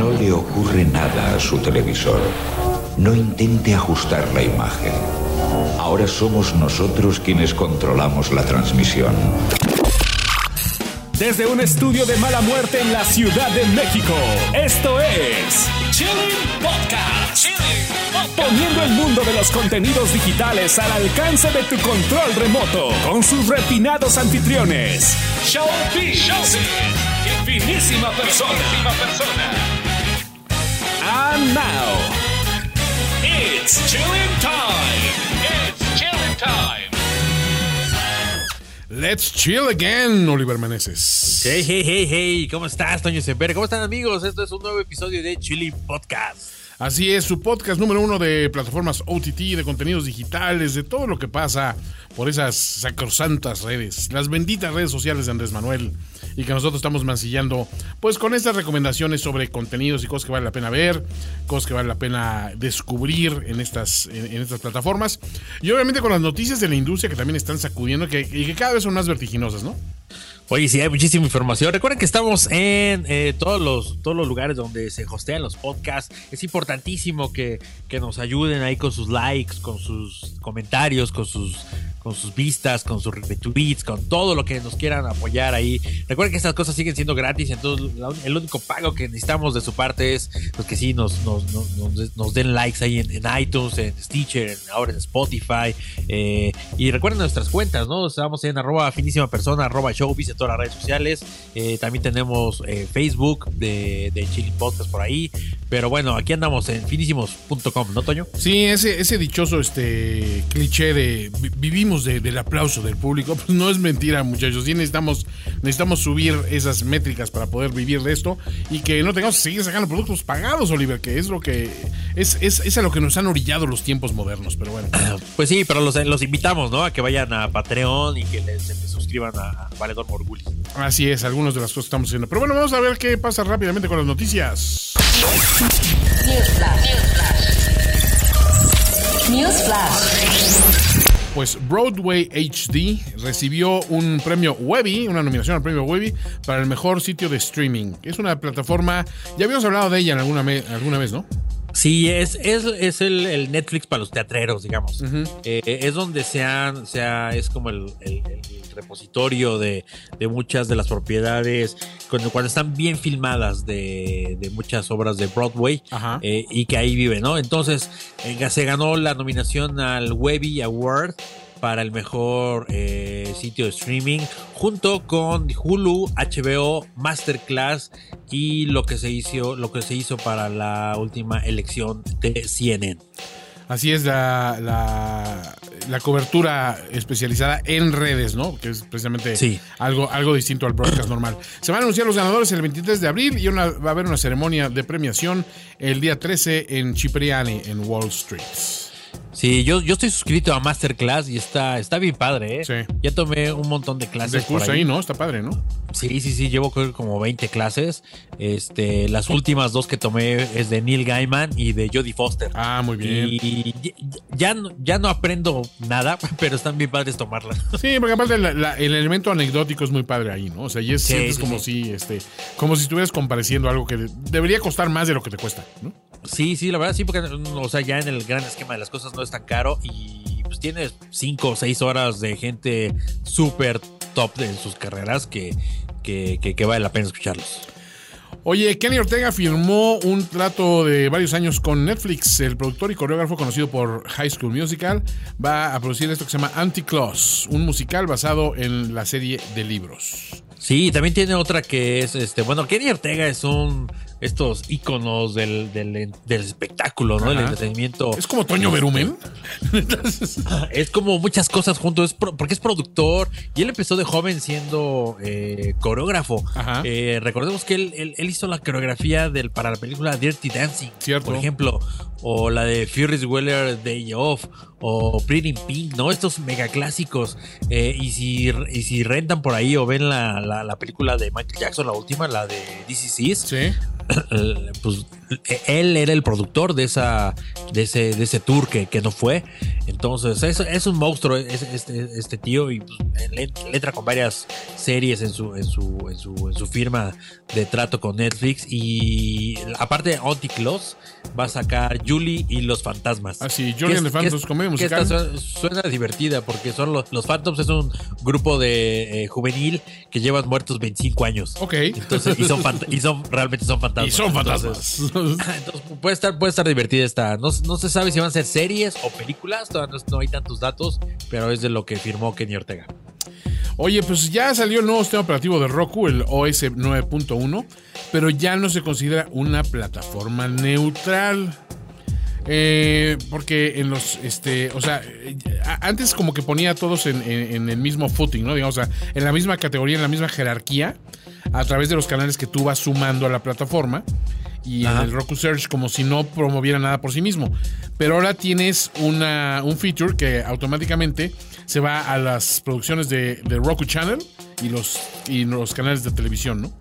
No le ocurre nada a su televisor. No intente ajustar la imagen. Ahora somos nosotros quienes controlamos la transmisión. Desde un estudio de mala muerte en la Ciudad de México, esto es Chilling Podcast. Poniendo el mundo de los contenidos digitales al alcance de tu control remoto con sus refinados anfitriones. Show B. Infinísima persona. persona. And now, it's chilling time. It's chilling time. Let's chill again, Oliver Meneses. Hey, hey, hey, hey, ¿cómo estás, Toño Semper? ¿Cómo están, amigos? Esto es un nuevo episodio de Chilling Podcast. Así es, su podcast número uno de plataformas OTT, de contenidos digitales, de todo lo que pasa por esas sacrosantas redes, las benditas redes sociales de Andrés Manuel, y que nosotros estamos mancillando, pues con estas recomendaciones sobre contenidos y cosas que vale la pena ver, cosas que vale la pena descubrir en estas, en, estas plataformas, y obviamente con las noticias de la industria que también están sacudiendo que, y que cada vez son más vertiginosas, ¿no? Oye, sí, hay muchísima información. Recuerden que estamos en eh, todos, los, todos los lugares donde se hostean los podcasts. Es importantísimo que, que nos ayuden ahí con sus likes, con sus comentarios, con sus con sus vistas, con sus retweets, con todo lo que nos quieran apoyar ahí. Recuerden que estas cosas siguen siendo gratis, entonces el único pago que necesitamos de su parte es pues, que sí nos, nos, nos, den likes ahí en, iTunes, en Stitcher, ahora en Spotify. Eh, y recuerden nuestras cuentas, ¿no? Estamos en arroba finísima persona, arroba showbiz en todas las redes sociales. Eh, también tenemos eh, Facebook de, de Chilling Podcast por ahí. Pero bueno, aquí andamos en finísimos.com, ¿no, Toño? Sí, ese, ese dichoso este cliché de vivimos del aplauso del público, pues no es mentira, muchachos. Sí necesitamos, necesitamos subir esas métricas para poder vivir de esto y que no tengamos que seguir sacando productos pagados, Oliver, que es lo que es, es, es a lo que nos han orillado los tiempos modernos, pero bueno. Pues sí, pero los, los invitamos, ¿no? A que vayan a Patreon y que les, suscriban a Valedor Morgulis. Así es, algunas de las cosas que estamos haciendo. Pero bueno, vamos a ver qué pasa rápidamente con las noticias. Pues Broadway HD recibió un premio Webby, una nominación al premio Webby para el mejor sitio de streaming. Es una plataforma, ya habíamos hablado de ella en alguna, alguna vez, ¿no? Sí, es, es, el, Netflix para los teatreros, digamos. Eh, es donde se han, sea, es como el, repositorio de, muchas de las propiedades, cuando, cuando están bien filmadas de, muchas obras de Broadway eh, y que ahí vive, ¿no? Entonces, eh, se ganó la nominación al Webby Award para el mejor eh, sitio de streaming, junto con Hulu, HBO, Masterclass y lo que se hizo, lo que se hizo para la última elección de CNN. Así es la, la, cobertura especializada en redes, ¿no? Que es precisamente algo, algo distinto al broadcast normal. Se van a anunciar los ganadores el 23 de abril y va a haber una ceremonia de premiación el día 13 en Cipriani, en Wall Street. Sí, yo, yo estoy suscrito a Masterclass y está, está bien padre, ¿eh? Sí. Ya tomé un montón de clases. De curso ahí. ¿no? Está padre, ¿no? Sí, sí, sí, llevo como 20 clases. Este, las últimas dos que tomé es de Neil Gaiman y de Jodie Foster. Ah, muy bien. Y ya, ya no aprendo nada, pero están bien padres tomarlas. Sí, porque aparte el elemento anecdótico es muy padre ahí, ¿no? O sea, y es, sientes como si, este, como si estuvieras compareciendo algo que debería costar más de lo que te cuesta, ¿no? Sí, sí, la verdad sí, porque o sea, ya en el gran esquema de las cosas no es tan caro y pues tiene cinco o seis horas de gente súper top en sus carreras que, que, que, vale la pena escucharlos. Oye, Kenny Ortega firmó un trato de varios años con Netflix. El productor y coreógrafo conocido por High School Musical va a producir esto que se llama Anti-Claus, un musical basado en la serie de libros. Sí, también tiene otra que es, este, bueno, Kenny Ortega es un estos íconos del, del, espectáculo, ¿no? Del entretenimiento. Es como Toño Berumen. es como muchas cosas juntos, porque es productor y él empezó de joven siendo eh, coreógrafo. Eh, recordemos que él, hizo la coreografía del, para la película Dirty Dancing, por ejemplo, o la de Furious Weller Day Off, o Pretty Pink, ¿no? Estos mega clásicos. Eh, y, si, y si rentan por ahí o ven la, la, película de Michael Jackson, la última, la de DCCs, sí. pues él era el productor de esa de ese, de ese tour que, que no fue. Entonces, es, es un monstruo este, este tío y pues, letra con varias series en su, en su, en su, en su firma de trato con Netflix. Y aparte de Anticlos, va a sacar Julie y los fantasmas. Ah, sí, Julie and the Phantoms, comedia musical. suena, divertida porque son los, los Phantoms, es un grupo de eh, juvenil que llevan muertos 25 años. Ok. Entonces, y son, y son realmente son fantasmas. Y son fantasmas. Entonces, puede estar, puede estar divertida esta. No, no, se sabe si van a ser series o películas, todavía no, no hay tantos datos, pero es de lo que firmó Kenny Ortega. Oye, pues ya salió el nuevo sistema operativo de Roku, el OS 9.1, pero ya no se considera una plataforma neutral. Eh, porque en los, este, o sea, antes como que ponía a todos en, el mismo footing, ¿no? Digamos, o sea, en la misma categoría, en la misma jerarquía, a través de los canales que tú vas sumando a la plataforma y en el Roku Search como si no promoviera nada por sí mismo. Pero ahora tienes una, un feature que automáticamente se va a las producciones de, Roku Channel y los, y los canales de televisión, ¿no?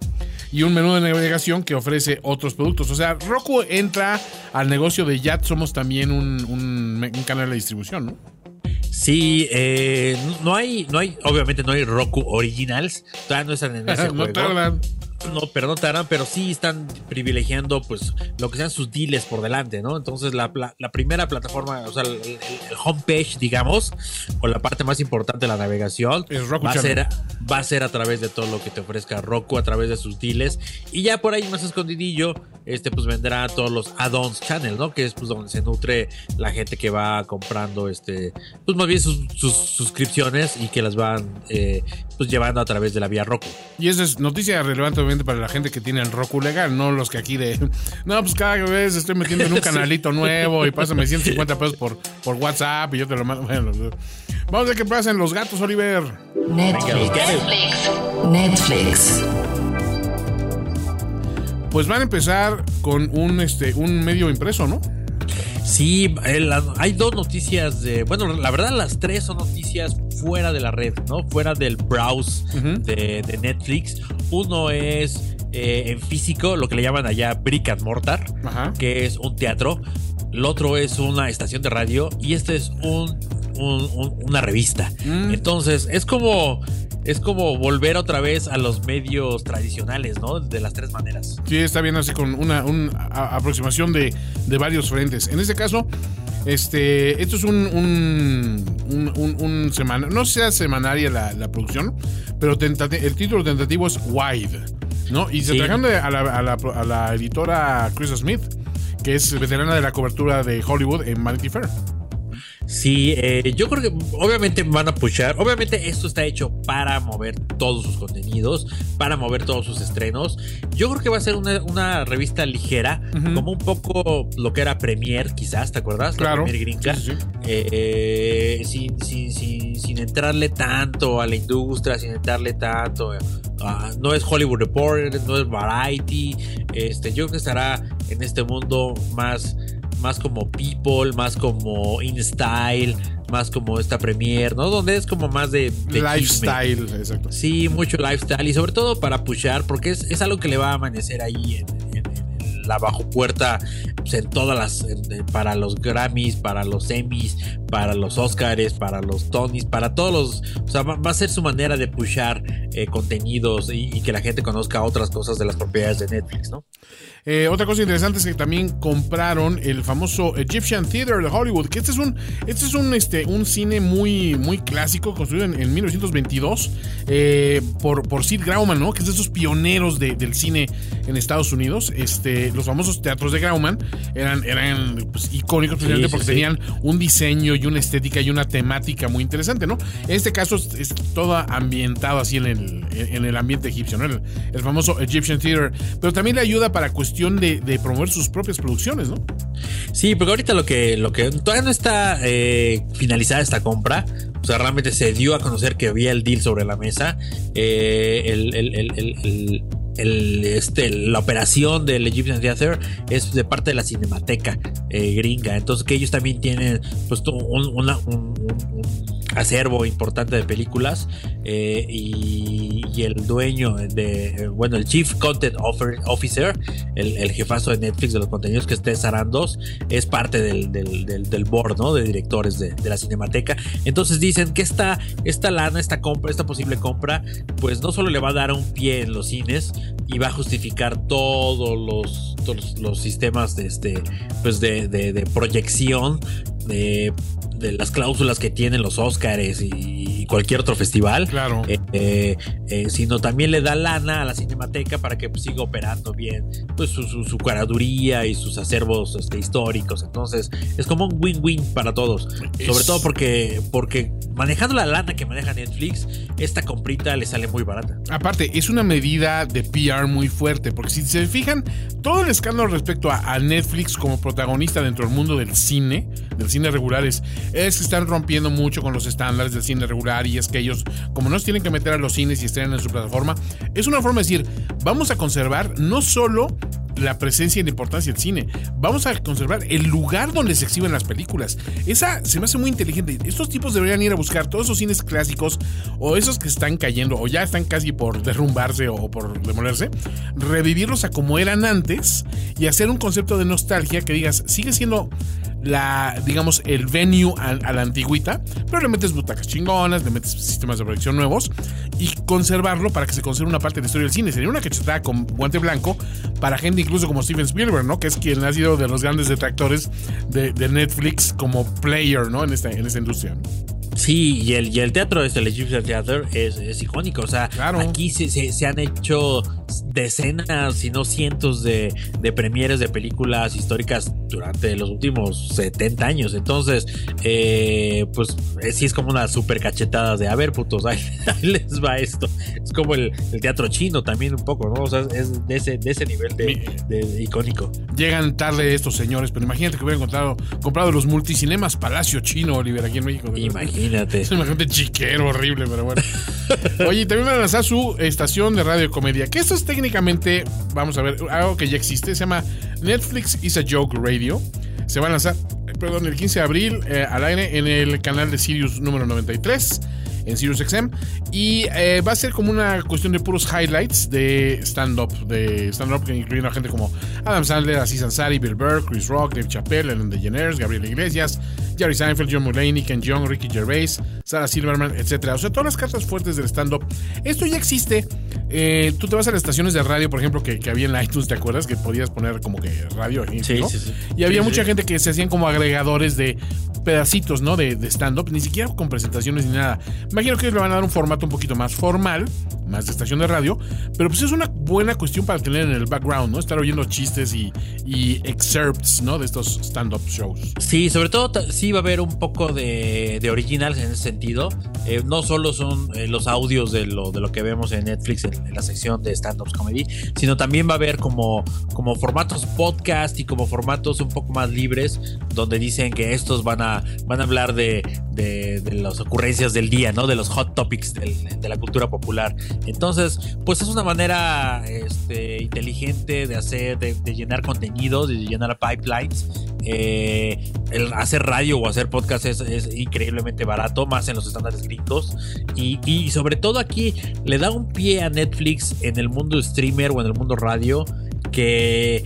Y un menú de navegación que ofrece otros productos. O sea, Roku entra al negocio de ya somos también un, un, canal de distribución, ¿no? Sí, eh, no hay, no hay, obviamente no hay Roku Originals, todavía no están en ese no Tardan no, pero no harán, pero sí están privilegiando pues lo que sean sus deals por delante, ¿no? Entonces la, primera plataforma, o sea, el, homepage, digamos, o la parte más importante de la navegación, va, a ser, va a ser a través de todo lo que te ofrezca Roku, a través de sus deals, y ya por ahí más escondidillo, este pues vendrá todos los add-ons channel, ¿no? Que es pues donde se nutre la gente que va comprando, este, pues más bien sus, suscripciones y que las van eh, pues llevando a través de la vía Roku. Y esa es noticia relevante para la gente que tiene el Roku legal, no los que aquí de. No, pues cada vez estoy metiendo en un canalito nuevo y pásame 150 pesos por, por WhatsApp y yo te lo mando. Bueno, vamos a ver qué pasa en los gatos, Oliver. Netflix. Netflix. Pues van a empezar con un, este, un medio impreso, ¿no? Sí, hay dos noticias de. Bueno, la verdad, las tres son noticias fuera de la red, ¿no? Fuera del browse de, Netflix. Uno es eh, en físico, lo que le llaman allá Brick and Mortar, que es un teatro. El otro es una estación de radio. Y este es un, una revista. Mm. Entonces, es como es como volver otra vez a los medios tradicionales, ¿no? De las tres maneras. Sí, está bien así con una, aproximación de, varios frentes. En este caso, este, esto es un, un, un, semana, no sea semanaria la, producción, pero el título tentativo es Wide, ¿no? Y se sí. a la, a, la, a la editora Chris Smith, que es veterana de la cobertura de Hollywood en Vanity Fair. Sí, eh, yo creo que obviamente van a pushar. Obviamente esto está hecho para mover todos sus contenidos, para mover todos sus estrenos. Yo creo que va a ser una, revista ligera, como un poco lo que era Premier, quizás, ¿te acuerdas? Claro. La gringa. Eh, sin, sin, sin, sin, entrarle tanto a la industria, sin entrarle tanto. no es Hollywood Reporter, no es Variety. Este, yo creo que estará en este mundo más más como People, más como InStyle, más como esta Premiere, ¿no? Donde es como más de, lifestyle, exacto. Sí, mucho lifestyle y sobre todo para pushar, porque es, algo que le va a amanecer ahí en, la bajo puerta pues, en todas las para los Grammys, para los Emmys, para los Oscars, para los Tonys, para todos los, o sea, va, a ser su manera de pushar eh, contenidos y, y, que la gente conozca otras cosas de las propiedades de Netflix, ¿no? Eh, otra cosa interesante es que también compraron el famoso Egyptian Theater de Hollywood, que este es un, este es un, este, un cine muy, muy clásico, construido en, 1922 eh, por, por Sid Grauman, ¿no? que es de esos pioneros del cine en Estados Unidos. Este, los famosos teatros de Grauman eran, eran pues, icónicos precisamente porque tenían un diseño y una estética y una temática muy interesante. ¿no? En este caso es, todo ambientado así en el, en el ambiente egipcio, ¿no? el, el famoso Egyptian Theater, pero también le ayuda para cuestionar de, promover sus propias producciones, ¿no? Sí, porque ahorita lo que, lo que todavía no está eh, finalizada esta compra, o sea, realmente se dio a conocer que había el deal sobre la mesa. Eh, el, este, la operación del Egyptian Theater es de parte de la Cinemateca eh, gringa. Entonces, que ellos también tienen pues, un, acervo importante de películas eh, y, el dueño de, bueno, el Chief Content Officer, el, jefazo de Netflix de los contenidos que es César Andos, es parte del, board, ¿no? De directores de, la Cinemateca. Entonces dicen que esta, esta lana, esta compra, esta posible compra, pues no solo le va a dar un pie en los cines y va a justificar todos los, los sistemas de, este, pues de proyección de de las cláusulas que tienen los Oscars y, cualquier otro festival. Claro. Eh, eh, eh, sino también le da lana a la Cinemateca para que pues, siga operando bien pues, su, su, curaduría y sus acervos este, históricos. Entonces, es como un win-win para todos. Sobre todo porque, porque manejando la lana que maneja Netflix, esta comprita le sale muy barata. Aparte, es una medida de PR muy fuerte, porque si se fijan, todo el escándalo respecto a, a Netflix como protagonista dentro del mundo del cine, del cine regular, es que están rompiendo mucho con los estándares del cine regular y es que ellos, como no se tienen que meter a los cines y estrenan en su plataforma, es una forma de decir, vamos a conservar no solo la presencia y la importancia del cine. Vamos a conservar el lugar donde se exhiben las películas. Esa se me hace muy inteligente. Estos tipos deberían ir a buscar todos esos cines clásicos o esos que están cayendo o ya están casi por derrumbarse o por demolerse, revivirlos a como eran antes y hacer un concepto de nostalgia que digas, sigue siendo la, digamos, el venue a, la antigüita, pero le metes butacas chingonas, le metes sistemas de proyección nuevos y conservarlo para que se conserve una parte de la historia del cine. Sería una cachetada con guante blanco para gente incluso como Steven Spielberg, ¿no? Que es quien ha sido de los grandes detractores de, Netflix como player, ¿no? En esta, en esta industria. Sí, y el, y el teatro, este, el Egyptian Theater, es, es icónico. O sea, aquí se, se, han hecho decenas, si no cientos de, de premieres de películas históricas durante los últimos 70 años. Entonces, eh, pues eh, sí es como una super cachetada de, a ver, putos, ahí, les va esto. Es como el, teatro chino también un poco, ¿no? O sea, es de ese, de ese nivel de, icónico. Llegan tarde estos señores, pero imagínate que hubieran comprado, comprado los multicinemas Palacio Chino, Oliver, aquí en México. Imagínate. Es gente chiquero horrible, pero bueno. Oye, también van a lanzar su estación de radio comedia, que esto técnicamente, vamos a ver, algo que ya existe, se llama Netflix is a Joke Radio. Se va a lanzar, perdón, el 15 de abril eh, al aire en el canal de Sirius número 93 en SiriusXM. Y eh, va a ser como una cuestión de puros highlights de stand-up. De stand-up que a gente como Adam Sandler, Aziz Ansari, Bill Burr, Chris Rock, Dave Chappelle, Ellen DeGeneres, Gabriel Iglesias, Jerry Seinfeld, John Mulaney, Ken Jeong, Ricky Gervais, Sarah Silverman, etc. O sea, todas las cartas fuertes del stand-up. Esto ya existe. Eh, tú te vas a las estaciones de radio, por ejemplo, que, había en iTunes, ¿te acuerdas? Que podías poner como que radio. Sí, sí, sí. Y había mucha gente que se hacían como agregadores de pedacitos, ¿no? De, de stand-up, ni siquiera con presentaciones ni nada. Imagino que le van a dar un formato un poquito más formal, más de estación de radio, pero pues es una buena cuestión para tener en el background, ¿no? Estar oyendo chistes y, y excerpts, ¿no? De estos stand-up shows. Sí, sobre todo sí va a haber un poco de, de originals en ese sentido. Eh, no solo son eh, los audios de lo, de lo que vemos en Netflix en, la sección de stand-up comedy, sino también va a haber como, como formatos podcast y como formatos un poco más libres, donde dicen que estos van a, van a hablar de, de, de las ocurrencias del día, ¿no? De los hot topics de la cultura popular. Entonces, pues es una manera este, inteligente de hacer, de, llenar contenidos, de llenar pipelines. Eh, hacer radio o hacer podcast es, increíblemente barato, más en los estándares gringos. Y, y sobre todo aquí le da un pie a Netflix en el mundo streamer o en el mundo radio que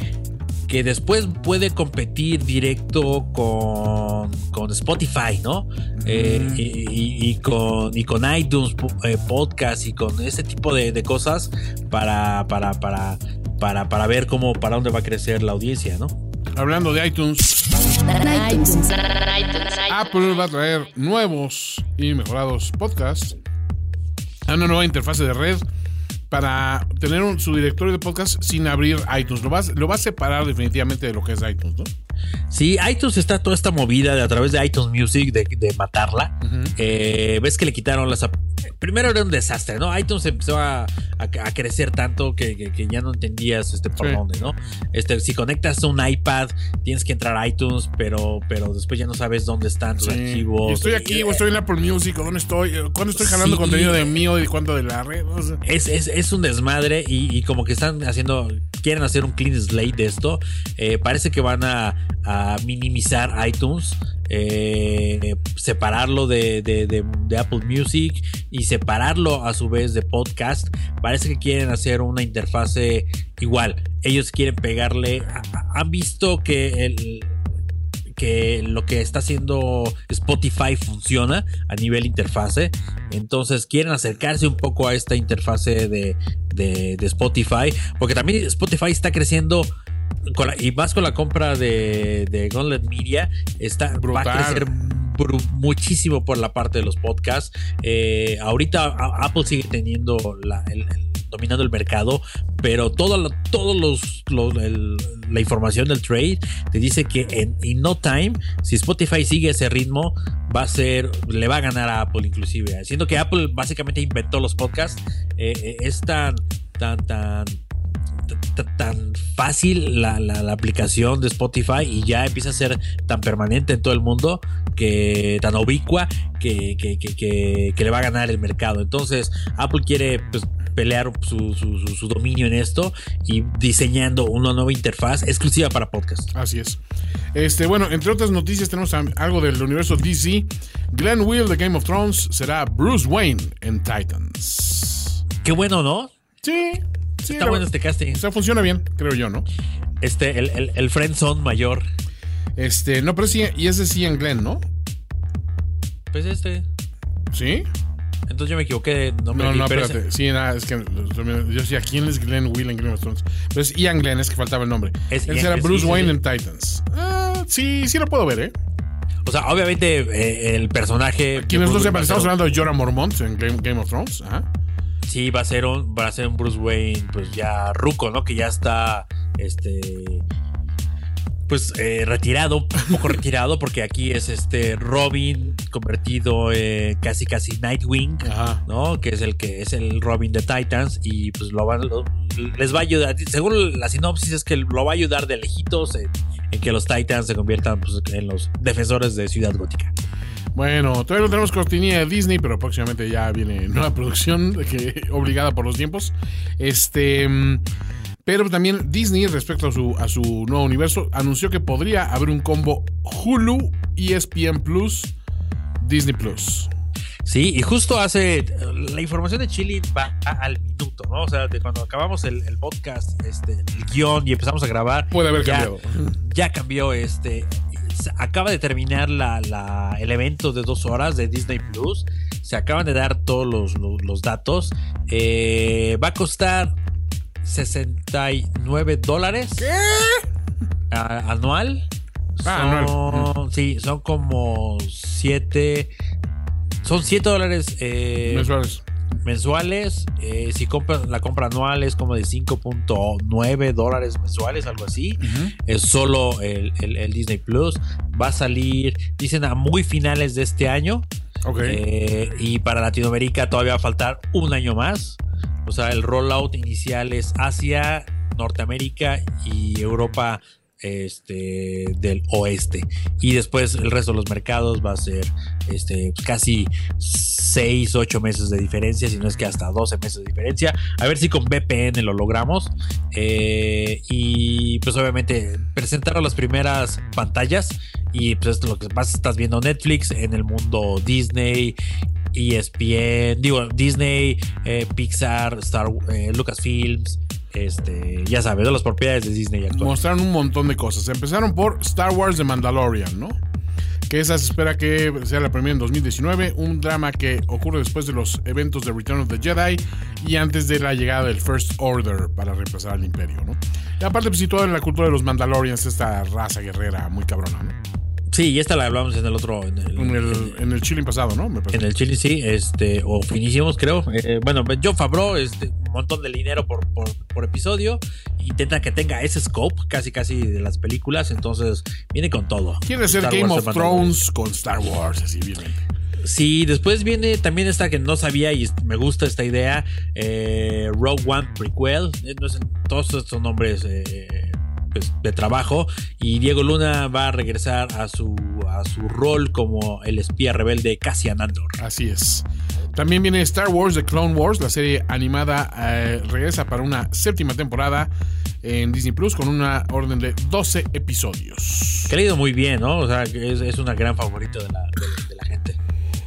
que después puede competir directo con, con Spotify, ¿no? Eh, y, con, y con iTunes eh, Podcast y con ese tipo de, cosas para, para, para, para, para ver cómo, para dónde va a crecer la audiencia, ¿no? Hablando de iTunes, Apple va a traer nuevos y mejorados podcasts. A una nueva interfase de red para tener un, su directorio de podcast sin abrir iTunes. Lo va, lo va a separar definitivamente de lo que es iTunes, ¿no? Sí, iTunes está toda esta movida de a través de iTunes Music de, matarla. Eh, ves que le quitaron las. Primero era un desastre, ¿no? iTunes empezó a, crecer tanto que, ya no entendías este por dónde, ¿no? Este, si conectas un iPad, tienes que entrar a iTunes, pero, pero después ya no sabes dónde están tus archivos. estoy aquí o estoy en Apple Music, ¿dónde estoy? ¿Cuándo estoy jalando contenido de mío y cuánto de la red? es, un desmadre y, como que están haciendo, quieren hacer un clean slate de esto. Eh, parece que van a a minimizar iTunes eh, separarlo de, de, de, Apple Music y separarlo a su vez de podcast. Parece que quieren hacer una interfase igual. Ellos quieren pegarle. Han visto que el que lo que está haciendo Spotify funciona a nivel interfase. Entonces quieren acercarse un poco a esta interfase de, Spotify. Porque también Spotify está creciendo. Y más con la compra de, de Gauntlet Media, está, va a crecer muchísimo por la parte de los podcasts. Eh, ahorita Apple sigue teniendo la, el dominando el mercado, pero todo, todos los, la información del trade te dice que en no time, si Spotify sigue ese ritmo, va a ser, le va a ganar a Apple inclusive. Siendo que Apple básicamente inventó los podcasts, eh, eh, es tan, tan, tan tan fácil la, aplicación de Spotify y ya empieza a ser tan permanente en todo el mundo que tan ubicua que, que, le va a ganar el mercado. Entonces Apple quiere pues, pelear su, dominio en esto y diseñando una nueva interfaz exclusiva para podcast. Así es. Este, bueno, entre otras noticias tenemos algo del universo DC. Glenn Will de Game of Thrones será Bruce Wayne en Titans. Qué bueno, ¿no? Sí. Está bueno este casting. O sea, funciona bien, creo yo, ¿no? Este, el, el, el Friendzone mayor. Este, no, pero sí, y ese sí en Glenn, ¿no? Pues este. ¿Sí? Entonces yo me equivoqué de nombre. No, no, espérate. Sí, nada, es que yo decía, ¿quién es Glenn Will en Game of Thrones? Pero es Ian Glenn, es que faltaba el nombre. Es Él será Bruce Wayne en Titans. Ah, sí, sí lo puedo ver, ¿eh? O sea, obviamente eh, el personaje. Quienes no sepan, estamos hablando de Jorah Mormont en Game, of Thrones. Ajá. Sí, va a ser un, va a ser un Bruce Wayne, pues ya ruco, ¿no? Que ya está, este, pues eh, retirado, un poco retirado, porque aquí es este Robin convertido eh, casi casi Nightwing, ¿no? Que es el que es el Robin de Titans y pues lo van, les va a ayudar, según la sinopsis es que lo va a ayudar de lejitos en, que los Titans se conviertan pues, en los defensores de Ciudad Gótica. Bueno, todavía no tenemos cortinilla de Disney, pero próximamente ya viene nueva producción que, obligada por los tiempos. Este. Mm, pero también Disney, respecto a su, a su nuevo universo, anunció que podría haber un combo Hulu, ESPN Plus, Disney Plus. Sí, y justo hace. La información de Chile va al minuto, ¿no? O sea, de cuando acabamos el, podcast, este, el guion y empezamos a grabar. Puede haber cambiado. Ya cambió este. Acaba de terminar la, el evento de dos horas de Disney Plus. Se acaban de dar todos los, los, datos. Eh, va a costar 69 dólares. ¿Qué? anual. Ah, son, Sí, son como 7. Son 7 dólares eh, mensuales. Mensuales. Eh, si compras la compra anual es como de 5.9 dólares mensuales, algo así. Es solo el, Disney Plus. Va a salir, dicen, a muy finales de este año. Eh, y para Latinoamérica todavía va a faltar un año más. O sea, el rollout inicial es Asia, Norteamérica y Europa este, del oeste. Y después el resto de los mercados va a ser este, casi 6, 8 meses de diferencia, si no es que hasta 12 meses de diferencia. A ver si con VPN lo logramos. Eh, y pues obviamente presentar las primeras pantallas. Y pues esto es lo que más estás viendo Netflix en el mundo Disney ESPN, digo, Disney, eh, Pixar, Star, eh, Lucasfilms, este, ya sabes, de las propiedades de Disney Mostraron un montón de cosas. Empezaron por Star Wars The Mandalorian, ¿no? Que esa se espera que sea la primera en 2019. Un drama que ocurre después de los eventos de Return of the Jedi y antes de la llegada del First Order para reemplazar al Imperio, ¿no? Y aparte, pues situado en la cultura de los Mandalorians, esta raza guerrera muy cabrona, ¿no? Sí, y esta la hablamos en el otro. En el, en el, chile pasado, ¿no? en el chile, sí, este, o finísimos, creo. Eh, bueno, John Favreau, este, montón de dinero por, por, episodio. Intenta que tenga ese scope, casi, casi de las películas. Entonces, viene con todo. Quiere ser Game of Thrones con Star Wars, así viene. Sí, después viene también esta que no sabía y me gusta esta idea, eh, Rogue One Prequel. Eh, todos estos nombres eh, pues, de trabajo y Diego Luna va a regresar a su, a su rol como el espía rebelde Cassian Andor. Así es. También viene Star Wars The Clone Wars, la serie animada eh, regresa para una séptima temporada en Disney Plus con una orden de 12 episodios. Ido muy bien, ¿no? O sea, es, es una gran favorita de la, de- de la gente.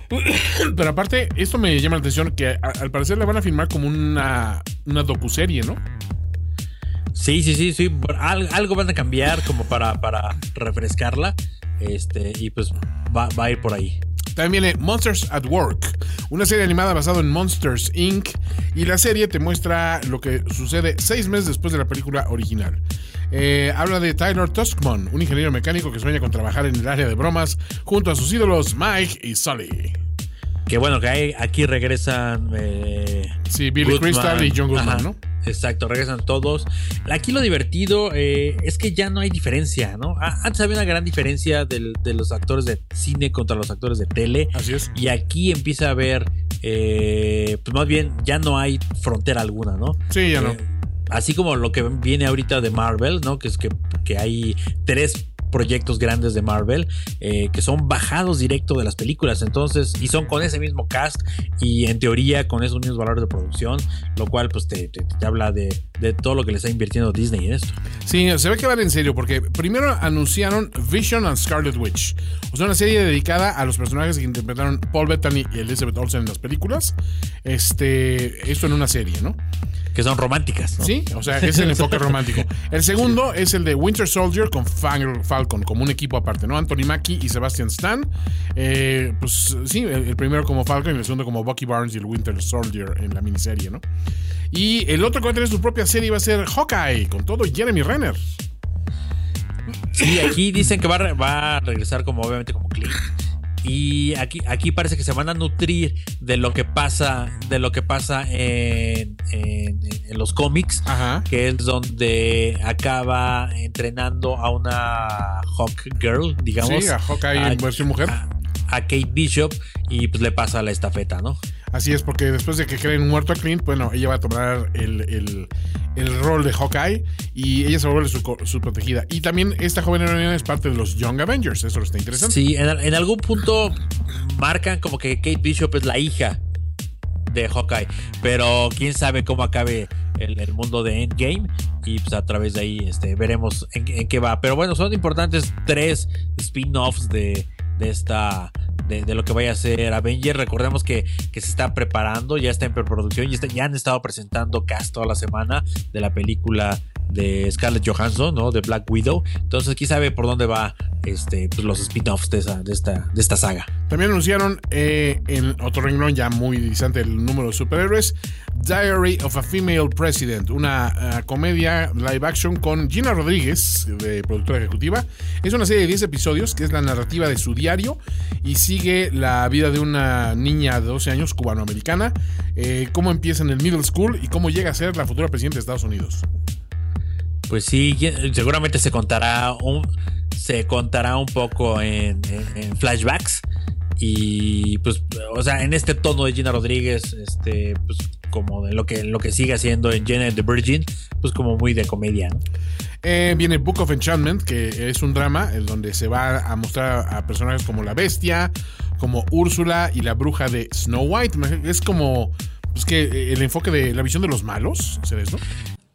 Pero aparte, esto me llama la atención que a- al parecer la van a filmar como una, una docuserie, ¿no? Sí, sí, sí, sí. al- algo van a cambiar como para, para refrescarla. Este, y pues va, va a ir por ahí. También viene Monsters at Work, una serie animada basada en Monsters Inc. Y la serie te muestra lo que sucede seis meses después de la película original. Eh, habla de Tyler Tuskman, un ingeniero mecánico que sueña con trabajar en el área de bromas junto a sus ídolos Mike y Sully. Que bueno, que aquí regresan. eh, Sí, Billy Goodman. Crystal y John Goodman, Ajá, ¿no? Exacto, regresan todos. Aquí lo divertido eh, es que ya no hay diferencia, ¿no? Antes había una gran diferencia del- de los actores de cine contra los actores de tele. Así es. Y aquí empieza a haber, eh, pues más bien, ya no hay frontera alguna, ¿no? Sí, ya no. Eh, así como lo que viene ahorita de Marvel, ¿no? Que es que, que hay tres proyectos grandes de Marvel eh, que son bajados directo de las películas entonces y son con ese mismo cast y en teoría con esos mismos valores de producción lo cual pues te, te- habla de, de todo lo que le está invirtiendo Disney en esto Sí, se ve que van en serio porque primero anunciaron Vision and Scarlet Witch, o sea, una serie dedicada a los personajes que interpretaron Paul Bettany y Elizabeth Olsen en las películas. Este, esto en una serie, ¿no? Que son románticas ¿no? Sí, o sea, es el enfoque romántico. El segundo es el de Winter Soldier con Fal- Falcon, como un equipo aparte, ¿no? Anthony Mackie y Sebastian Stan. Eh, pues sí, el, el primero como Falcon y el segundo como Bucky Barnes y el Winter Soldier en la miniserie, ¿no? Y el otro que va a tener su propia serie va a ser Hawkeye, con todo Jeremy Renner. Sí, aquí dicen que va, a re- va a regresar como obviamente como Clint. Y aquí, aquí parece que se van a nutrir de lo que pasa, de lo que pasa en- en los cómics, Ajá. que es donde acaba entrenando a una Hawk Girl, digamos. Sí, a Hawkeye en versión mujer. A, a Kate Bishop y pues le pasa la estafeta, ¿no? Así es, porque después de que creen muerto a Clint, bueno, ella va a tomar el, el- el rol de Hawkeye y ella se vuelve su, su protegida. Y también esta joven heroína es parte de los Young Avengers, eso está interesante. Sí, en, en algún punto marcan como que Kate Bishop es la hija de Hawkeye, pero quién sabe cómo acabe el, mundo de Endgame y pues a través de ahí este, veremos en, qué va. Pero bueno, son importantes tres spin-offs de, esta... De, lo que vaya a ser Avenger, recordemos que, que se está preparando, ya está en preproducción, ya, está- ya han estado presentando cast toda la semana de la película de Scarlett Johansson, ¿no? De Black Widow. Entonces, quién sabe por dónde va este, pues, los spin-offs de, esta, de esta saga. También anunciaron eh, en otro renglón ya muy distante el número de superhéroes, Diary of a Female President, una eh, comedia live action con Gina Rodríguez, de productora ejecutiva. Es una serie de 10 episodios que es la narrativa de su diario y sigue la vida de una niña de 12 años cubanoamericana, eh, cómo empieza en el middle school y cómo llega a ser la futura presidenta de Estados Unidos. Pues sí, seguramente se contará un, se contará un poco en, flashbacks. Y pues, o sea, en este tono de Gina Rodríguez, este, pues como de lo que, lo que sigue haciendo en Jenna the Virgin, pues como muy de comedia, ¿no? Eh, viene Book of Enchantment, que es un drama en donde se va a mostrar a personajes como la bestia, como Úrsula y la bruja de Snow White. Es como pues que eh, el enfoque de la visión de los malos, ¿será eso?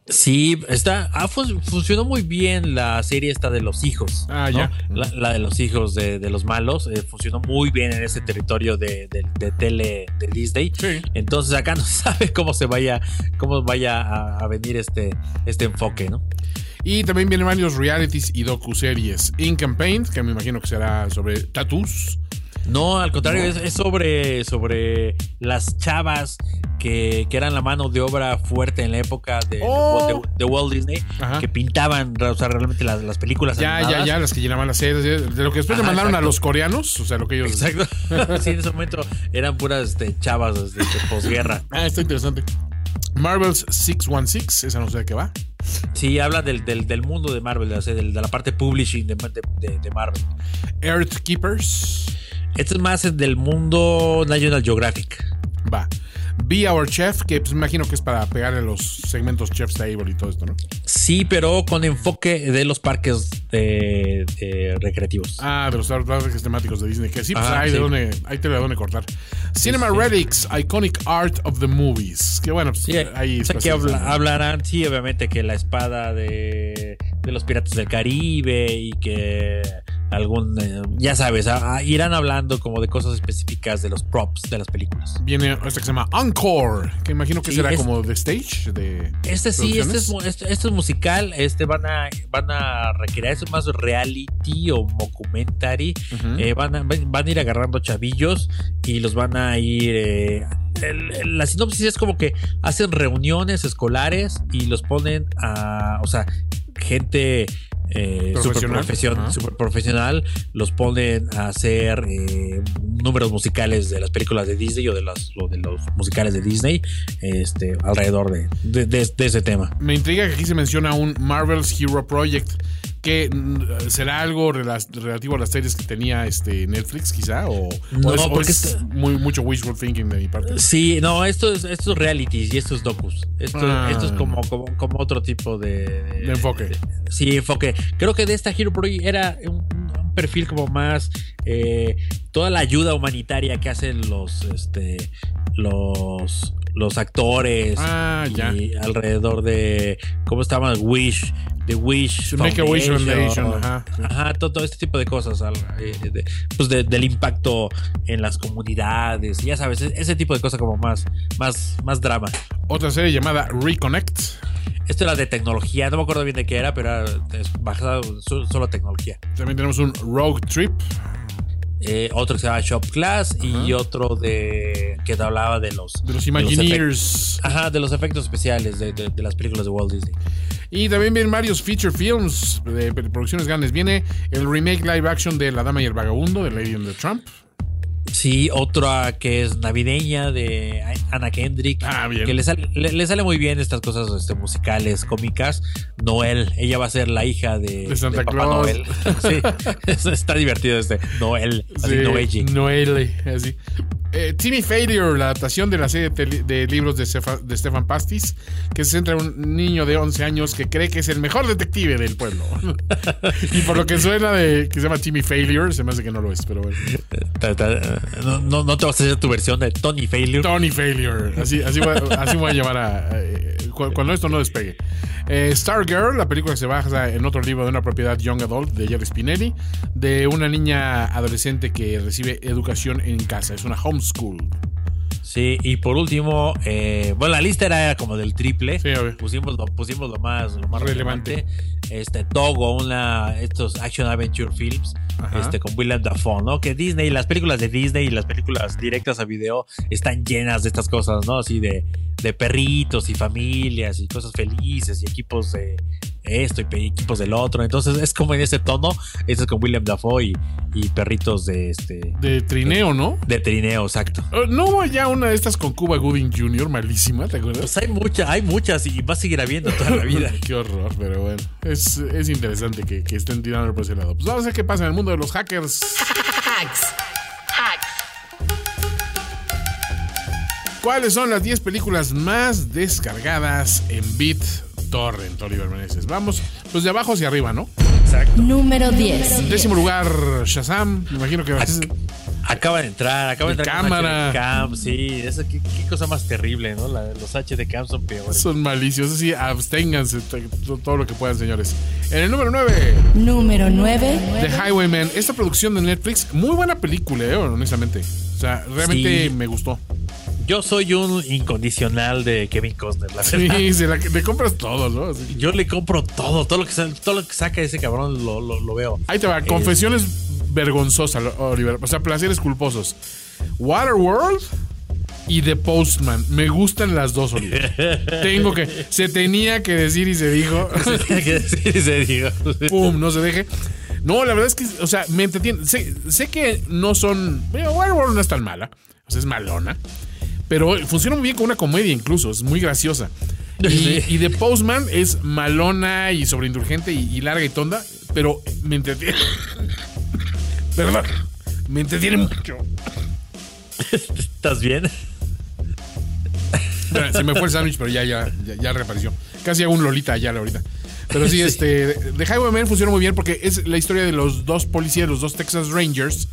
Sí, está, ah, fun- funcionó muy bien la serie esta de los hijos. Ah, ¿no? ya. La, la de los hijos de, de los malos. eh, funcionó muy bien en ese territorio de, de- de tele de Disney. Sí. Entonces acá no se sabe cómo se vaya, cómo vaya a, a venir este, este enfoque, ¿no? Y también vienen varios realities y docuseries. Ink and Paint, que me imagino que será sobre tattoos. No, al contrario, es, es sobre, sobre las chavas que, que eran la mano de obra fuerte en la época de, Oh. de- de Walt Disney, Ajá. que pintaban o sea, realmente las, las películas. Ya, ya, animadas. ya, las que llenaban las series. De lo que después le mandaron a los coreanos, o sea, lo que ellos. Exacto. sí, en ese momento eran puras este, chavas este, de posguerra. Ah, está interesante. Marvel's 616, esa no sé de qué va. Sí, habla del, del, del mundo de Marvel, o sea, del- de la parte publishing de- de- de Marvel. Earth Keepers, Este es más del mundo National Geographic. va. Be Our Chef, que pues, me imagino que es para pegarle los segmentos Chef's Table y todo esto, ¿no? Sí, pero con enfoque de los parques de, de recreativos. Ah, de los parques temáticos de Disney, que sí, pues Ajá, hay, de sí. dónde, hay tela de dónde cortar. Cinema Relics, Iconic Art of the Movies. Que bueno, pues, Sí, ahí o sea, que habla- hablarán, sí, obviamente que la espada de, de los piratas del Caribe y que algún, eh, ya sabes, a- a- irán hablando como de cosas específicas de los props de las películas. Viene esta que se llama Encore, que imagino que Sí, será como de stage. De Este sí, este es, este, este es musical, este van a, van a recrear, es más reality o documentary. Eh, van, a, van a ir agarrando chavillos y los van a ir. eh, el- el- la sinopsis es como que hacen reuniones escolares y los ponen a. O sea, gente. Eh, super, Profesional. profesion- Ajá. super profesional los ponen a hacer eh, números musicales de las películas de Disney o de los, o de los musicales de Disney este, alrededor de, de- de- de ese tema. Me intriga que aquí se menciona un Marvel's Hero Project. Que mm, será algo rela- relativo a las series que tenía este Netflix, quizá, o, No, o es, o porque es muy, mucho wishful thinking de mi parte. Sí, no, esto es, esto es realities y esto es docus. Esto, Ah. esto es como, como, como otro tipo de, De enfoque. Sí, enfoque. Creo que de esta Hero Project era un, un perfil como más eh, toda la ayuda humanitaria que hacen los este los los actores Ah, y ya. alrededor de cómo estaban Wish The Wish Make a Wish Foundation. Ajá. Ajá, todo, todo este tipo de cosas eh, de- pues de- del impacto en las comunidades ya sabes e- ese tipo de cosas como más más más drama Otra serie llamada Reconnect. esto era de tecnología, no me acuerdo bien de qué era, pero era basado so- solo tecnología. También tenemos un Rogue Trip. Eh, otro que se llama Shop Class y otro de que te hablaba de los De los Imagineers. ajá, de los efectos especiales de, de- de las películas de Walt Disney. Y también vienen varios feature films de producciones grandes. Viene el remake live action de La Dama y el Vagabundo, de Lady and the Trump. Sí, otra que es navideña de Anna Kendrick. Ah, bien. Que le sale, le, le sale muy bien estas cosas este, musicales, cómicas. Noel, ella va a ser la hija de, De Santa Papá Claus. Noel. sí, está divertido este. Noel, así Sí, Noelle. Noelle, así. Eh, Timmy Failure, la adaptación de la serie de, libros de, de Stefan Pastis, que se centra en un niño de 11 años que cree que es el mejor detective del pueblo. y por lo que suena de que se llama Timmy Failure, se me hace que no lo es, pero bueno. Ta- No, no, no te vas a hacer tu versión de Tony Failure. Tony Failure. Así, así, voy, a- así voy a eh, cuando esto no despegue. Eh, Stargirl, la película se basa en otro libro de una propiedad Young Adult de Jerry Spinelli, de una niña adolescente que recibe educación en casa. Es una homeschool. Sí, y por último, eh, bueno, la lista era como del triple. Sí, pusimos, lo, pusimos lo más, lo más Relevante. relevante. Este, Togo, una, estos Action Adventure Films, Ajá. este, con Willem Dafoe, ¿no? Que Disney, las películas de Disney y las películas directas a video están llenas de estas cosas, ¿no? Así de, de perritos y familias y cosas felices y equipos de esto y equipos del otro. Entonces es como en ese tono. Este es con Willem Dafoe y, y perritos de este. De trineo, ¿no? De trineo, exacto. Eh, No hubo ya una de estas con Cuba Gooding Jr., malísima, ¿te acuerdas? Pues hay muchas, hay muchas y va a seguir habiendo toda la vida. Qué horror, pero bueno. Es, es interesante que, que estén tirando por ese lado. Pues vamos a ver qué pasa en el mundo de los hackers. Hacks. Hacks. ¿Cuáles son las 10 películas más descargadas en BitTorrent, Oliver Meneses? Vamos, pues de abajo hacia arriba, ¿no? Exacto. Número 10. En décimo lugar, Shazam. Me imagino que Acaba de entrar, acaba de De entrar cámara. HD Cam, sí, eso, qué, qué cosa más terrible, ¿no? La- los HD Cam son peores. son maliciosos. Así, absténganse todo lo que puedan, señores. En el número 9, Número 9. The Highwayman. Esta producción de Netflix, muy buena película, eh, honestamente. O sea, realmente Sí. me gustó. Yo soy un incondicional de Kevin Costner, la verdad. Sí, se la, le compras todo, ¿no? Yo le compro todo, todo lo que, todo lo que saca ese cabrón lo, lo, lo veo. Ahí te va, confesiones vergonzosas, Oliver. O sea, placeres culposos. Waterworld y The Postman. Me gustan las dos, Oliver. Tengo que. Se tenía que decir y se dijo. sí, se diga. Pum, no se deje. No, la verdad es que, o sea, me entretiene. Sé, sé que no son. Waterworld no es tan mala. O sea, es malona. Pero funciona muy bien con una comedia incluso. Es muy graciosa. Y, The Postman es malona y sobreindulgente y, y larga y tonda. Pero me entretiene. Perdón. Me entretiene mucho. ¿Estás bien? Se me fue el sándwich, pero ya, ya, ya, ya reapareció. Casi hago un Lolita ya ahorita. Pero sí, este. The Highwayman funciona muy bien porque es la historia de los dos policías, los dos Texas Rangers,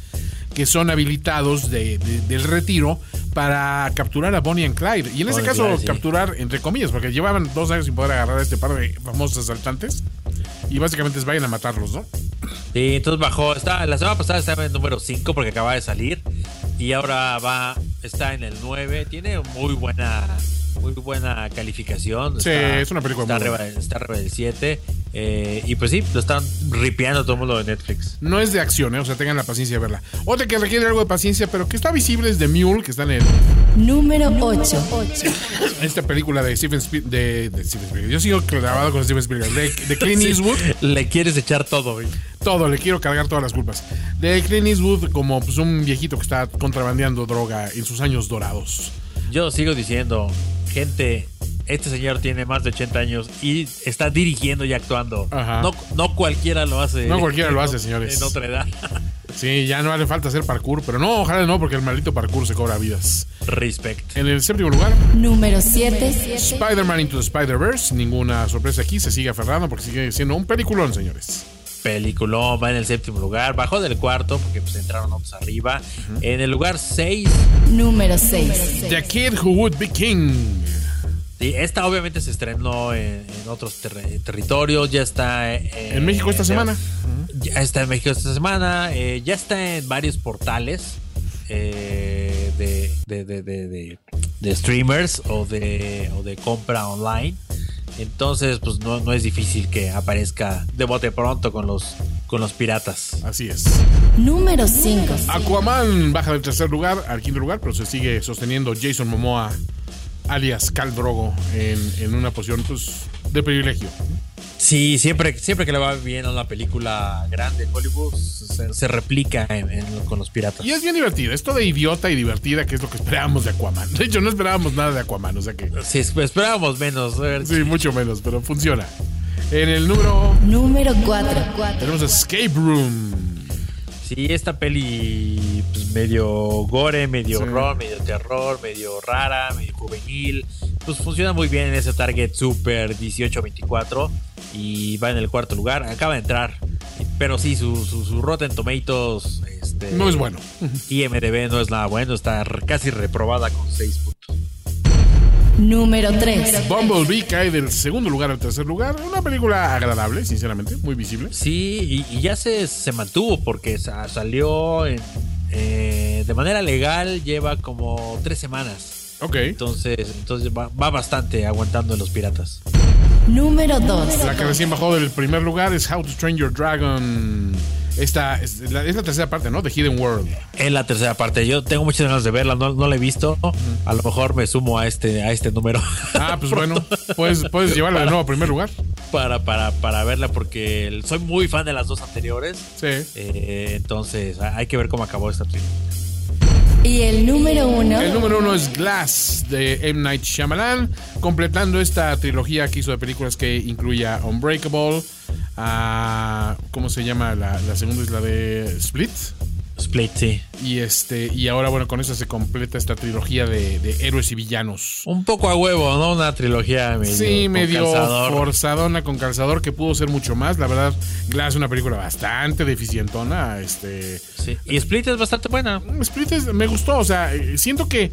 que son habilitados de- de- del retiro para capturar a Bonnie and Clyde. Y en ese caso, and Clyde, sí. capturar entre comillas, porque llevaban dos años sin poder agarrar a este par de famosos asaltantes. Y básicamente es vayan a matarlos, ¿no? Sí, entonces bajó. Está, la semana pasada estaba en el número 5 porque acaba de salir. Y ahora va, está en el 9. Tiene muy buena, muy buena calificación. Sí, Está- es una película está muy arriba, buena. está arriba del 7. eh, y pues sí, lo están ripeando todo el mundo de Netflix. No es de acción, ¿eh? o sea, tengan la paciencia de verla. Otra que requiere algo de paciencia, pero que está visible es The Mule, que está en el- Número 8. esta película de Steven Spielberg. De, de Steven Spielberg. Yo sigo clavado con Steven Spielberg. De, de Clint Eastwood. Le quieres echar todo, güey. Todo, le quiero cargar todas las culpas. De Clint Eastwood como pues, un viejito que está contrabandeando droga en sus años dorados. Yo sigo diciendo, gente, este señor tiene más de 80 años y está dirigiendo y actuando. Ajá. No, no cualquiera lo hace. No cualquiera lo en hace, ot- señores. En otra edad. Sí, ya no hace falta hacer parkour, pero no, ojalá no, porque el maldito parkour se cobra vidas. Respect. En el séptimo lugar, Número 7. Spider-Man Into the Spider-Verse. Ninguna sorpresa aquí, se sigue aferrando porque sigue siendo un peliculón, señores. Peliculón va en el séptimo lugar. Bajó del cuarto porque pues entraron otros arriba. En el lugar 6. Número 6. The Kid Who Would Be King. Y esta obviamente se estrenó en, en otros terre- territorios. Ya está eh, En México esta de- semana. Ya está en México esta semana. eh, ya está en varios portales eh, de, de, de, de- de- de streamers o de, o de compra online. Entonces, pues no, no es difícil que aparezca de bote pronto con los, con los piratas. Así es. Número 5. Aquaman baja del tercer lugar al quinto lugar, pero se sigue sosteniendo Jason Momoa, alias Cal Drogo, en, en una posición pues, de privilegio. Sí, siempre, siempre que le va bien a una película grande en Hollywood, se, se replica en- en- con los piratas. Y es bien divertida, es toda idiota y divertida, que es lo que esperábamos de Aquaman. De hecho, no esperábamos nada de Aquaman, o sea que Sí, esp- esperábamos menos. a ver, sí, mucho menos, pero funciona. En el número Número 4. tenemos Escape Room. Sí, esta peli pues, medio gore, medio Sí. horror, medio terror, medio rara, medio juvenil. Pues funciona muy bien en ese target super 18-24 y va en el cuarto lugar. Acaba de entrar, pero sí, su, su, su Rotten Tomatoes este, No es bueno. IMDB no es nada bueno, está casi reprobada con 6 puntos. Número 3. Bumblebee cae del segundo lugar al tercer lugar. Una película agradable, sinceramente, muy visible. Sí, y, y ya se, se mantuvo porque sa- salió en, eh, de manera legal, lleva como tres semanas. Ok. Entonces, entonces va, va bastante aguantando en los piratas. Número 2. La que recién bajó del primer lugar es How to Train Your Dragon. Esta es la, es la tercera parte, ¿no? The Hidden World. En la tercera parte, yo tengo muchas ganas de verla, no, no la he visto. A lo mejor me sumo a este, a este número Ah, pues bueno, puedes, puedes llevarla de nuevo a primer lugar. para, para, para verla porque soy muy fan de las dos anteriores. Sí. Eh, entonces, hay que ver cómo acabó esta trilogía. Y el número 1. El número uno es Glass de M. Night Shyamalan, completando esta trilogía que hizo de películas que incluye a Unbreakable, a, ¿cómo se llama? La, la segunda es la de Split. Split, sí. Y este y ahora, bueno, con eso se completa esta trilogía de, de héroes y villanos. Un poco a huevo, ¿no? Una trilogía medio. Sí, con medio calzador. forzadona con calzador que pudo ser mucho más. La verdad, Glass es una película bastante deficientona. Este, Sí. Y Split es bastante buena. Split es- me gustó, o sea, eh, siento que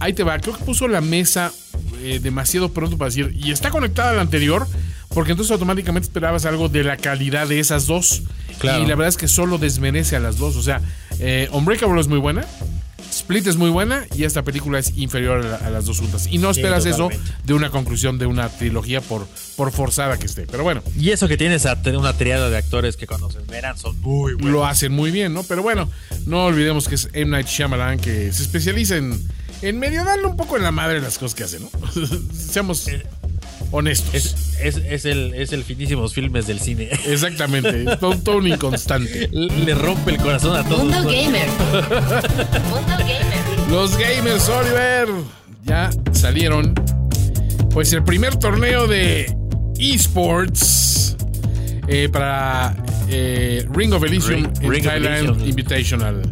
ahí te va. Creo que puso la mesa eh, demasiado pronto para decir, y está conectada a la anterior, porque entonces automáticamente esperabas algo de la calidad de esas dos. Claro. Y la verdad es que solo desmerece a las dos. O sea, eh, Unbreakable es muy buena. Split es muy buena y esta película es inferior a, la- a las dos juntas. Y no Sí, esperas eso de una conclusión de una trilogía por, por forzada que esté. Pero bueno, Y eso que tienes a tener una triada de actores que cuando se esmeran son muy buenos. lo hacen muy bien, ¿no? Pero bueno, no olvidemos que es M. Night Shyamalan que se especializa en, en medio darle un poco en la madre las cosas que hace, ¿no? Seamos honestos. Es, es, es el, es el finísimos filmes del cine. Exactamente, todo, todo un inconstante. Le rompe el corazón a todos. Mundo Gamer. Mundo Gamer. Los gamers, Oliver, ya salieron. Pues el primer torneo de esports eh, para eh, Ring of Elysium Ring- en Ring of Thailand Elysium. Invitational.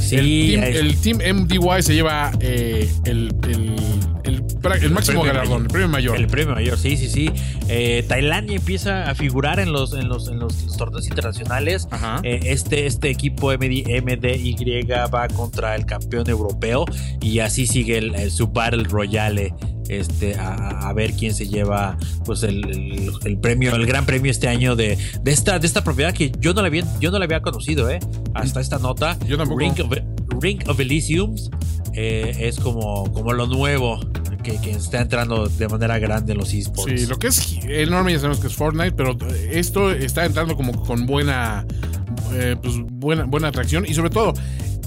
Sí, el, team, el team MDY se lleva eh, el, el- el máximo galardón, mayor. el premio mayor. El premio mayor, sí, sí, sí. Eh, Tailandia empieza a figurar en los, en los, en los, los torneos internacionales. Eh, este, este equipo MD, MDY va contra el campeón europeo y así sigue el, el- su Battle Royale. Este, a, a ver quién se lleva pues el, el- el premio, el gran premio este año de, de esta, de esta propiedad que yo no la había, yo no la había conocido, eh, hasta esta nota. Yo tampoco. Ring of, Ring of Elysium eh, es como, como lo nuevo que, está entrando de manera grande en los esports. Sí, lo que es enorme ya sabemos que es Fortnite, pero esto está entrando como con buena, eh, pues buena, buena atracción y sobre todo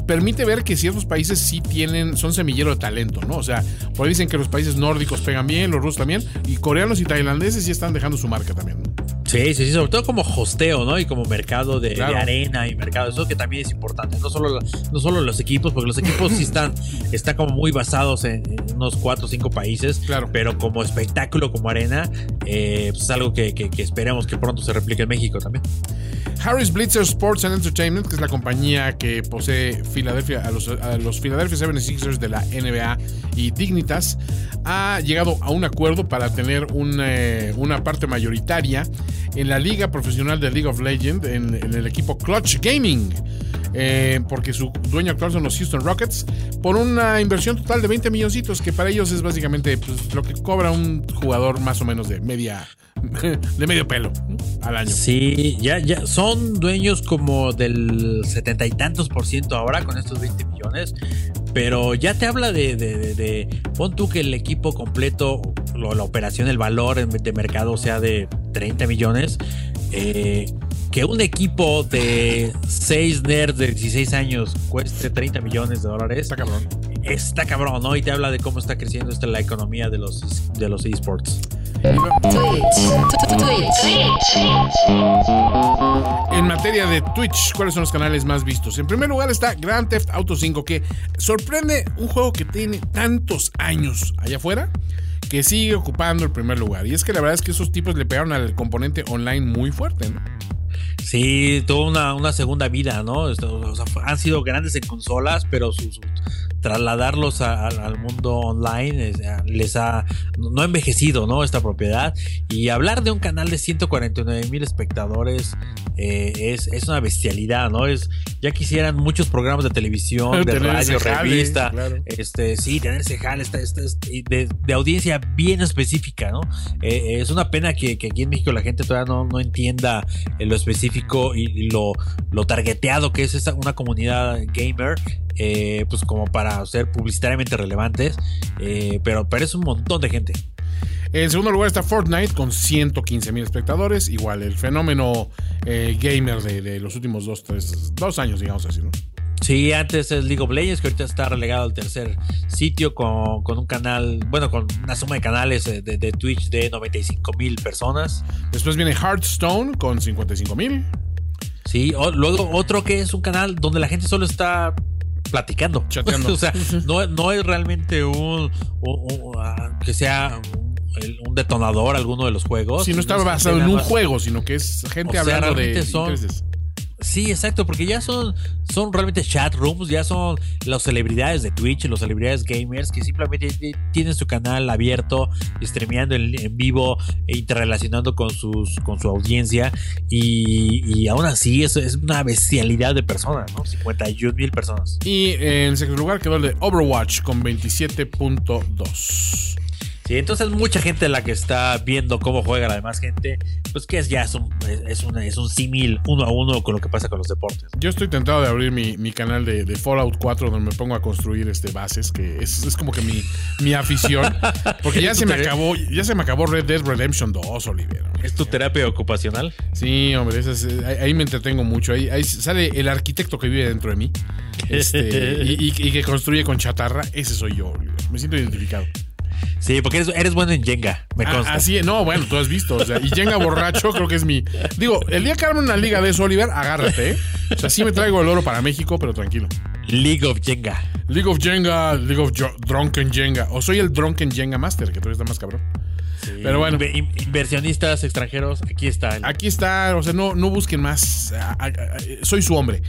permite ver que ciertos países sí tienen, son semillero de talento, ¿no? O sea, por ahí dicen que los países nórdicos pegan bien, los rusos también, y coreanos y tailandeses sí están dejando su marca también. ¿no? Sí, sí, sí, sobre todo como hosteo, ¿no? Y como mercado de, Claro. de arena y mercado, eso que también es importante. No solo, no solo los equipos, porque los equipos sí están, están como muy basados en, en unos cuatro o cinco países, Claro. pero como espectáculo, como arena, eh, pues es algo que, que- que esperemos que pronto se replique en México también. Harris Blitzer Sports and Entertainment, que es la compañía que posee Philadelphia, a, los, a los Philadelphia 76ers de la NBA y Dignitas, ha llegado a un acuerdo para tener un, eh, una parte mayoritaria en la liga profesional de League of Legends, en, el equipo Clutch Gaming. eh, porque su dueño actual son los Houston Rockets, por una inversión total de 20 milloncitos, que para ellos es básicamente pues, lo que cobra un jugador más o menos de media de medio pelo al año. Sí, ya, ya son dueños como del setenta y tantos por ciento ahora con estos 20 millones, pero ya te habla de, de, de- de- pon tú que el equipo completo, lo- la operación, el valor de mercado sea de 30 millones, eh, que un equipo de 6 nerds de 16 años cueste 30 millones de dólares, Está cabrón. está cabrón, ¿no? Y te habla de cómo está creciendo esta la economía de los, de los esports. En materia de Twitch, ¿cuáles son los canales más vistos? En primer lugar está Grand Theft Auto 5, que sorprende un juego que tiene tantos años allá afuera, que sigue ocupando el primer lugar. Y es que la verdad es que esos tipos le pegaron al componente online muy fuerte, ¿no? Sí, tuvo una, una segunda vida, ¿no? O sea, han sido grandes en consolas, pero su, su- trasladarlos a- a- al mundo online les ha no ha envejecido, ¿no? Esta propiedad. Y hablar de un canal de 149 mil espectadores eh, es, es una bestialidad, ¿no? Es, ya quisieran muchos programas de televisión, de radio, jale, revista, claro. este, sí, tener ese jale, esta- esta- esta- de, de audiencia bien específica, ¿no? Eh, es una pena que, que aquí en México la gente todavía no, no entienda eh, lo específico y, y lo, lo targeteado que es esa, una comunidad gamer, eh, pues como para ser publicitariamente relevantes, eh, pero, pero es un montón de gente. En segundo lugar está Fortnite con 115 mil espectadores. Igual el fenómeno eh, gamer de, de los últimos dos, tres, dos años, digamos así, ¿no? Sí, antes es League of Legends, que ahorita está relegado al tercer sitio con, con un canal, bueno, con una suma de canales de, de Twitch de 95 mil personas. Después viene Hearthstone con 55 mil. Sí, o- luego otro que es un canal donde la gente solo está platicando. Chateando. o sea, no, no es realmente un, un- un, ah, que sea un, el- un detonador alguno de los juegos. Si no está Es basado en un juego, sino que es gente O sea, hablando de son- intereses. Sí, exacto, porque ya son, son realmente chat rooms, ya son las celebridades de Twitch, los celebridades gamers que simplemente tienen su canal abierto, streameando en, vivo, e interrelacionando con sus con su audiencia y, y aún así es, es una bestialidad de personas, ¿no? 51 mil personas. Y en sexto lugar quedó el de Overwatch con 27.2. Sí, entonces mucha gente la que está viendo cómo juega la demás gente, pues que es ya es un, es un, es un símil uno a uno con lo que pasa con los deportes. Yo estoy tentado de abrir mi, mi canal de, de Fallout 4 donde me pongo a construir este bases, que es, es como que mi, mi afición. Porque ya se me acabó, ya se me acabó Red Dead Redemption 2, Oliver. ¿Es tu terapia ocupacional? Sí, hombre, es- ahí, ahí me entretengo mucho. Ahí, ahí sale el arquitecto que vive dentro de mí. Este, y, y- y que construye con chatarra. Ese soy yo, Oliver. Me siento identificado. Sí, porque eres, eres bueno en Jenga, me Ah, consta. así. No, bueno, tú has visto. O sea, y Jenga borracho creo que es mi. Digo, el día que arme una liga de eso, Oliver, agárrate, ¿eh? O sea, sí me traigo el oro para México, pero tranquilo. League of Jenga. League of Jenga, League of Jo- Drunken Jenga. O soy el Drunken Jenga Master, que todavía está más cabrón. Pero bueno. Inve- in- inversionistas extranjeros, aquí está. el- Aquí está, o sea, no, no busquen más. Ah, ah, ah, Soy su hombre.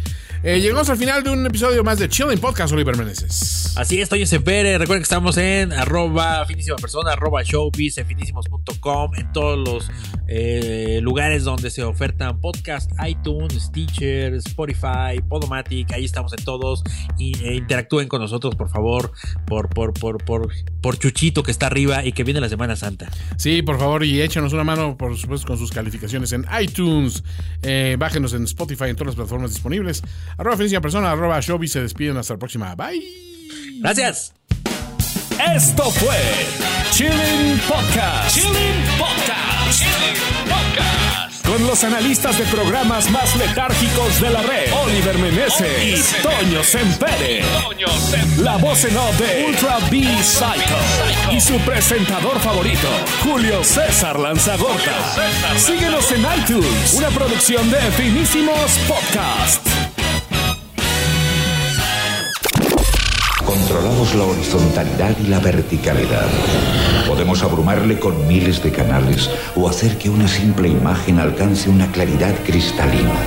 Eh, llegamos al final de un episodio más de Chilling Podcast, Oliver Meneses. Así es, Toño Cepere. Recuerden que estamos en arroba finísima persona, arroba showbiz, en finísimos.com, en todos los eh, lugares donde se ofertan podcast, iTunes, Stitcher, Spotify, Podomatic, ahí estamos en todos. Y, e interactúen con nosotros, por favor, por, por, por, por, por Chuchito que está arriba y que viene la Semana Santa. Sí, por favor, y échenos una mano, por supuesto, con sus calificaciones en iTunes. Eh, bájenos en Spotify, en todas las plataformas disponibles. Arroba Finísima Persona, arroba Showbiz. Se despiden hasta la próxima. Bye. Gracias. Esto fue Chilling Podcast. Chilling Podcast. Podcast. Con los analistas de programas más letárgicos de la red, Oliver Meneses y Toño Sempere. La voz en off de Ultra B Psycho y su presentador favorito, Julio César Lanzagorta. Síguenos en iTunes, una producción de Finísimos Podcast. Controlamos la horizontalidad y la verticalidad. Podemos abrumarle con miles de canales o hacer que una simple imagen alcance una claridad cristalina.